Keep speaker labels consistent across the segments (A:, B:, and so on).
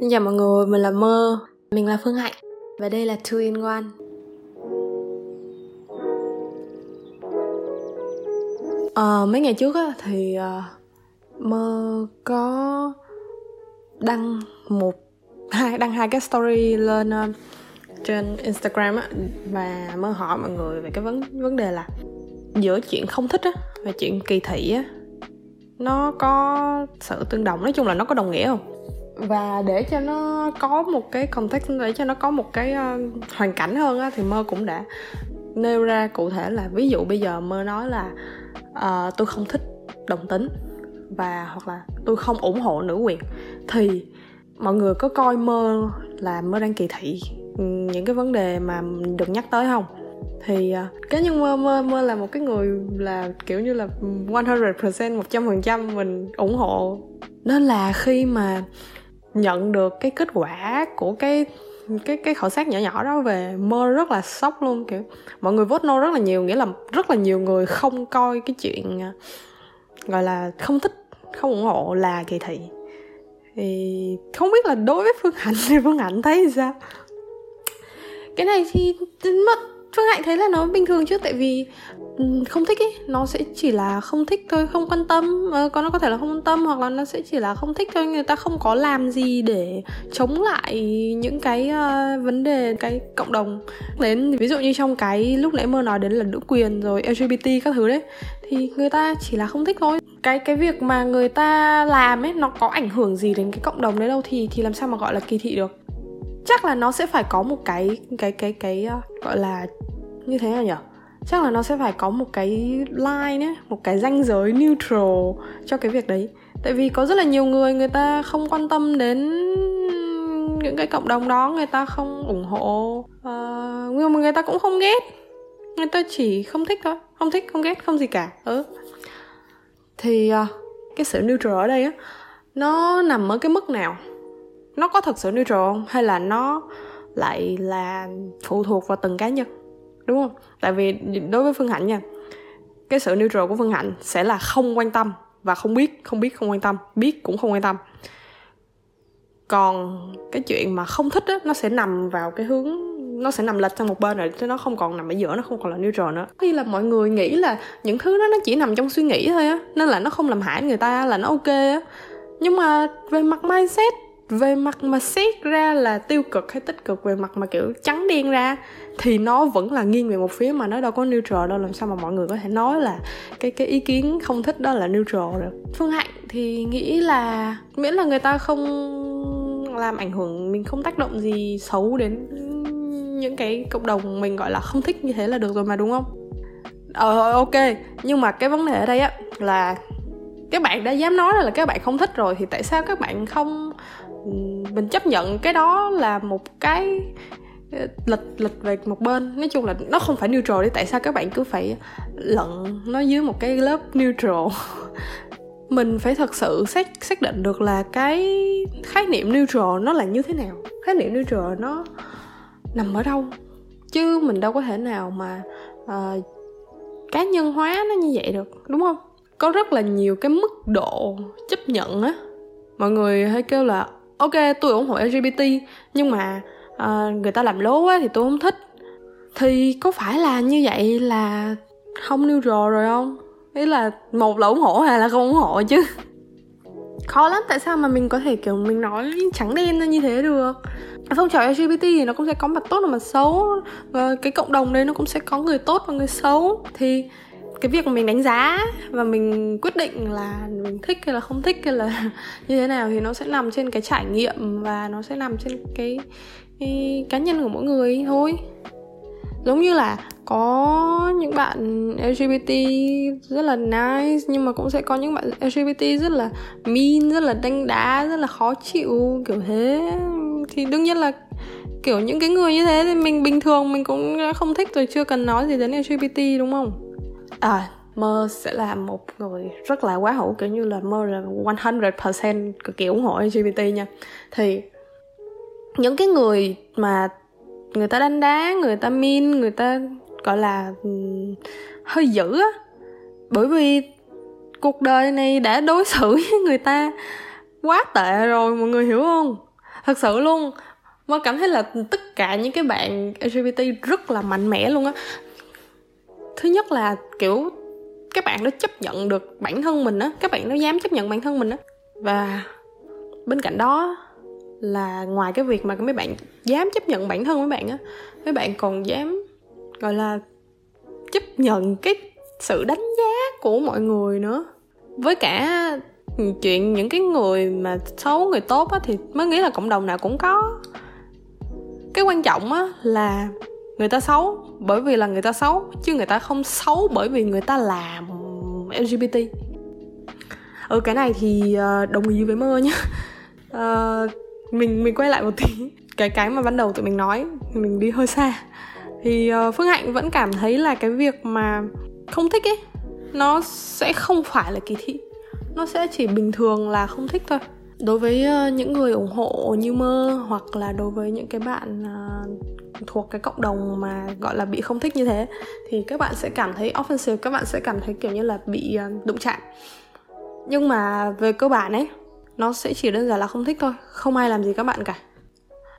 A: Xin chào mọi người, mình là Mơ Mình là Phương Hạnh Và đây là 2 in 1 à, ờ, Mấy ngày trước á, thì à, Mơ có đăng một hai đăng hai cái story lên uh, trên Instagram á và mơ hỏi mọi người về cái vấn vấn đề là giữa chuyện không thích á và chuyện kỳ thị á nó có sự tương đồng nói chung là nó có đồng nghĩa không? Và để cho nó có một cái context để cho nó có một cái uh, hoàn cảnh hơn á thì mơ cũng đã nêu ra cụ thể là ví dụ bây giờ mơ nói là uh, tôi không thích đồng tính và hoặc là tôi không ủng hộ nữ quyền. Thì mọi người có coi mơ là mơ đang kỳ thị những cái vấn đề mà được nhắc tới không? Thì ờ, cá nhân mơ mơ mơ là một cái người là kiểu như là 100% một trăm phần trăm mình ủng hộ. Nên là khi mà nhận được cái kết quả của cái cái cái khảo sát nhỏ nhỏ đó về mơ rất là sốc luôn, kiểu, mọi người vote no rất là nhiều, nghĩa là rất là nhiều người không coi cái chuyện à, gọi là không thích, không ủng hộ là kỳ thị. Thì không biết là đối với phương hạnh thì phương hạnh thấy sao? Cái này thì mất phương hạnh thấy là nó bình thường chứ tại vì ừ, không thích ấy nó sẽ chỉ là không thích thôi không quan tâm. Ờ, còn nó có thể là không quan tâm hoặc là nó sẽ chỉ là không thích thôi. Người ta không có làm gì để chống lại những cái uh, vấn đề cái cộng đồng. Đến ví dụ như trong cái lúc nãy mơ nói đến là nữ quyền rồi lgbt các thứ đấy thì người ta chỉ là không thích thôi. Cái cái việc mà người ta làm ấy nó có ảnh hưởng gì đến cái cộng đồng đấy đâu thì thì làm sao mà gọi là kỳ thị được? Chắc là nó sẽ phải có một cái cái cái cái uh, gọi là như thế nào nhỉ? Chắc là nó sẽ phải có một cái line ấy một cái ranh giới neutral cho cái việc đấy. Tại vì có rất là nhiều người người ta không quan tâm đến những cái cộng đồng đó người ta không ủng hộ. Uh, nhưng mà người ta cũng không ghét. Người ta chỉ không thích thôi. Không thích không ghét không gì cả. Ừ. thì uh, cái sự neutral ở đây á nó nằm ở cái mức nào? Nó có thật sự neutral không? Hay là nó lại là phụ thuộc vào từng cá nhân? Đúng không? Tại vì đối với phương hạnh nha, cái sự neutral của phương hạnh sẽ là không quan tâm và không biết không biết không quan tâm, biết cũng không quan tâm. Còn cái chuyện mà không thích á, nó sẽ nằm vào cái hướng, nó sẽ nằm lệch sang một bên rồi, chứ nó không còn nằm ở giữa, nó không còn là neutral nữa. Khi là mọi người nghĩ là những thứ đó nó chỉ nằm trong suy nghĩ thôi á, nên là nó không làm hại người ta, là nó ok á. Nhưng mà về mặt mindset về mặt mà xét ra là tiêu cực hay tích cực, về mặt mà, kiểu, trắng đen ra, thì nó vẫn là nghiêng về một phía mà nó đâu có neutral đâu. Làm sao mà mọi người có thể nói là cái cái ý kiến không thích đó là neutral được? Phương hạnh thì nghĩ là, miễn là người ta không làm ảnh hưởng, mình không tác động gì xấu đến những cái cộng đồng mình, gọi là, không thích như thế là được rồi mà, đúng không? Ờ, ờ ok, nhưng mà cái vấn đề ở đây á là các bạn đã dám nói là các bạn không thích rồi thì tại sao các bạn không mình chấp nhận cái đó là một cái ờ, lệch lịch lịch về một bên. Nói chung là nó không phải neutral đi tại sao các bạn cứ phải lận nó dưới một cái lớp neutral. Mình phải thật sự xác xác định được là cái khái niệm neutral nó là như thế nào. Khái niệm neutral nó nằm ở đâu? Chứ mình đâu có thể nào mà uh, cá nhân hóa nó như vậy được đúng không? Có rất là nhiều cái mức độ chấp nhận á. Mọi người hay kêu là ok tôi ủng hộ lgbt nhưng mà uh, người ta làm lố quá thì tôi không thích. Thì có phải là như vậy là không neutral rồi không? Ý là một là ủng hộ hay là không ủng hộ chứ. Khó lắm tại sao mà mình có thể kiểu mình nói trắng đen ra như thế được? Phong trào lgbt thì nó cũng sẽ có mặt tốt và mặt xấu và cái cộng đồng đấy nó cũng sẽ có người tốt và người xấu. Thì cái việc mình đánh giá và mình quyết định là mình thích hay là không thích hay là như thế nào thì nó sẽ nằm trên cái trải nghiệm và nó sẽ nằm trên cái, cái cá nhân của mỗi người thôi. Giống như là có những bạn LGBT rất là nice nhưng mà cũng sẽ có những bạn LGBT rất là mean rất là đánh đá rất là khó chịu kiểu thế. Thì đương nhiên là kiểu những cái người như thế thì mình bình thường mình cũng không thích rồi chưa cần nói gì đến LGBT đúng không? À mơ sẽ là một người rất là quá hữu, kiểu như là mơ là 100% cực kỳ ủng hộ LGBT nha. Thì những cái người mà người ta đánh đá, người ta mean người ta, gọi là ừ, hơi dữ á, bởi vì cuộc đời này đã đối xử với người ta quá tệ rồi, mọi người hiểu không? Thật sự luôn. Mơ cảm thấy là tất cả những cái bạn LGBT rất là mạnh mẽ luôn á thứ nhất là, kiểu, các bạn nó chấp nhận được bản thân mình á, các bạn nó dám chấp nhận bản thân mình á. Và bên cạnh đó là ngoài cái việc mà mấy bạn dám chấp nhận bản thân mấy bạn á, mấy bạn còn dám, gọi là, chấp nhận cái sự đánh giá của mọi người nữa. Với cả chuyện những cái người mà xấu, người tốt á, thì mới nghĩ là cộng đồng nào cũng có. Cái quan trọng á là người ta xấu bởi vì là người ta xấu chứ người ta không xấu bởi vì người ta làm lgbt ừ cái này thì ờ, đồng ý với mơ nhá. À, mình mình quay lại một tí. Cái cái mà ban đầu tụi mình nói mình đi hơi xa. Thì ờ, phương hạnh vẫn cảm thấy là cái việc mà không thích ấy nó sẽ không phải là kỳ thị. Nó sẽ chỉ bình thường là không thích thôi đối với ờ, những người ủng hộ như mơ hoặc là đối với những cái bạn ờ, thuộc cái cộng đồng mà, gọi là, bị không thích như thế, thì các bạn sẽ cảm thấy offensive, các bạn sẽ cảm thấy kiểu như là bị ờ, đụng chạm. Nhưng mà về cơ bản ấy, nó sẽ chỉ đơn giản là không thích thôi, không ai làm gì các bạn cả.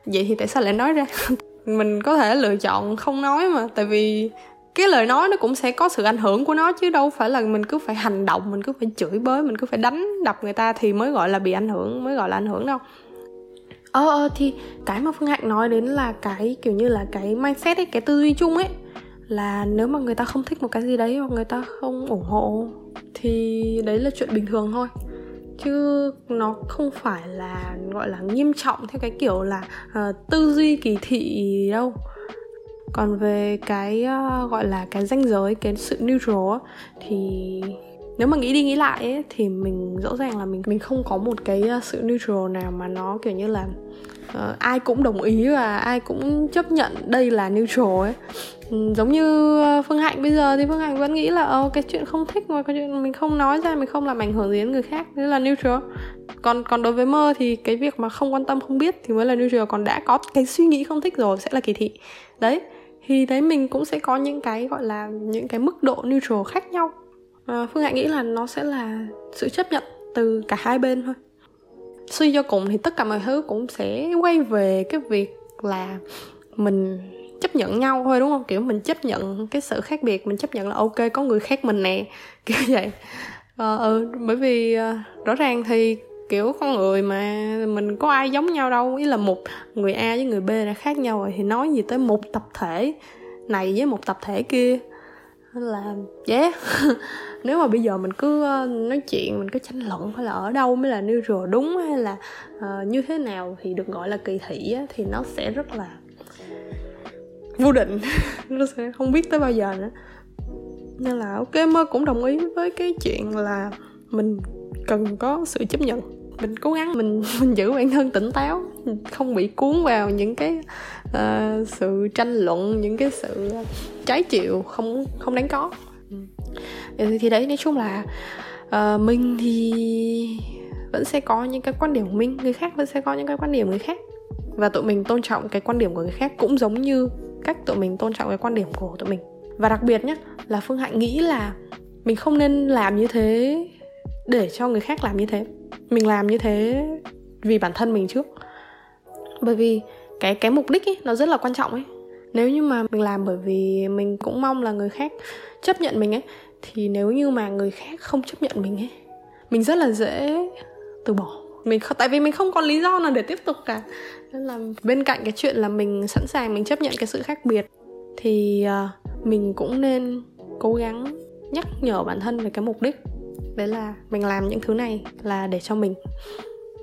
A: Vậy thì tại sao lại nói ra? Mình có thể lựa chọn không nói mà, tại vì cái lời nói nó cũng sẽ có sự ảnh hưởng của nó chứ đâu phải là mình cứ phải hành động mình cứ phải chửi bới mình cứ phải đánh đập người ta thì mới gọi là bị ảnh hưởng mới gọi là ảnh hưởng đâu. Ờ ờ thì cái mà phương hạnh nói đến là cái kiểu như là cái mindset ấy cái tư duy chung ấy là nếu mà người ta không thích một cái gì đấy hoặc người ta không ủng hộ thì đấy là chuyện bình thường thôi. Chứ nó không phải là gọi là nghiêm trọng theo cái kiểu là uh, tư duy kỳ thị đâu còn về cái uh, gọi là cái danh giới cái sự neutral á, thì nếu mà nghĩ đi nghĩ lại ấy, thì mình rõ ràng là mình mình không có một cái uh, sự neutral nào mà nó kiểu như là uh, ai cũng đồng ý và ai cũng chấp nhận đây là neutral ấy. Ừ, giống như phương hạnh bây giờ thì phương hạnh vẫn nghĩ là ờ cái chuyện không thích mà cái chuyện mình không nói ra mình không làm ảnh hưởng gì đến người khác đấy là neutral. Còn còn đối với mơ thì cái việc mà không quan tâm không biết thì mới là neutral. Còn đã có cái suy nghĩ không thích rồi sẽ là kỳ thị. Đấy thì đấy mình cũng sẽ có những cái gọi là những cái mức độ neutral khác nhau. À, phương hạnh nghĩ là nó sẽ là sự chấp nhận từ cả hai bên thôi. Suy cho cùng thì tất cả mọi thứ cũng sẽ quay về cái việc là mình chấp nhận nhau thôi đúng không? Kiểu mình chấp nhận cái sự khác biệt mình chấp nhận là ok có người khác mình nè kiểu vậy. Ờ ừ, bởi vì uh, rõ ràng thì kiểu con người mà mình có ai giống nhau đâu ý là một người a với người b là khác nhau rồi thì nói gì tới một tập thể này với một tập thể kia. Là yeah. Nếu mà bây giờ mình cứ ờ, nói chuyện mình cứ tranh luận hay là ở đâu mới là neutral đúng hay là uh, như thế nào thì được gọi là kỳ thị á, thì nó sẽ rất là vô định. Nó sẽ không biết tới bao giờ nữa. Nên là ok mơ cũng đồng ý với cái chuyện là mình cần có sự chấp nhận mình cố gắng mình mình giữ bản thân tỉnh táo không bị cuốn vào những cái uh, sự tranh luận những cái sự trái chiều không không đáng có. Ừ. Thì, thì đấy nói chung là uh, mình thì vẫn sẽ có những cái quan điểm của mình người khác vẫn sẽ có những cái quan điểm người khác. Và tụi mình tôn trọng cái quan điểm của người khác cũng giống như cách tụi mình tôn trọng cái quan điểm của tụi mình. Và đặc biệt nhé là phương hạnh nghĩ là mình không nên làm như thế để cho người khác làm như thế mình làm như thế vì bản thân mình trước. Bởi vì cái cái mục đích ấy nó rất là quan trọng ấy. Nếu như mà mình làm bởi vì mình cũng mong là người khác chấp nhận mình ấy thì nếu như mà người khác không chấp nhận mình ấy mình rất là dễ từ bỏ. Mình không tại vì mình không có lý do nào để tiếp tục cả. Nên là bên cạnh cái chuyện là mình sẵn sàng mình chấp nhận cái sự khác biệt thì uh, mình cũng nên cố gắng nhắc nhở bản thân về cái mục đích đấy là mình làm những thứ này là để cho mình.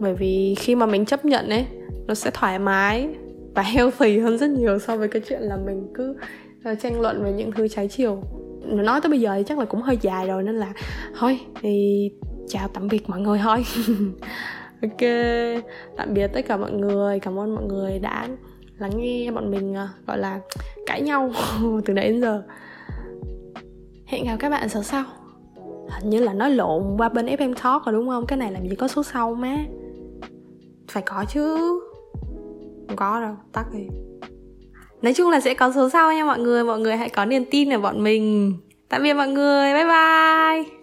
A: Bởi vì khi mà mình chấp nhận ấy, nó sẽ thoải mái và healthy hơn rất nhiều so với cái chuyện là mình cứ ờ, tranh luận về những thứ trái chiều. Nói tới bây giờ thì chắc là cũng hơi dài rồi nên là, thôi thì chào tạm biệt mọi người thôi. Ok, tạm biệt tất cả mọi người, cảm ơn mọi người đã lắng nghe bọn mình ờ, gọi là cãi nhau từ nãy đến giờ. Hẹn gặp các bạn sớm sau hình như là nói lộn qua bên FM Talk rồi đúng không? Cái này làm gì có số sau má? Phải có chứ. Không có đâu, tắt đi. Nói chung là sẽ có số sau nha mọi người. Mọi người hãy có niềm tin ở bọn mình. Tạm biệt mọi người. Bye bye.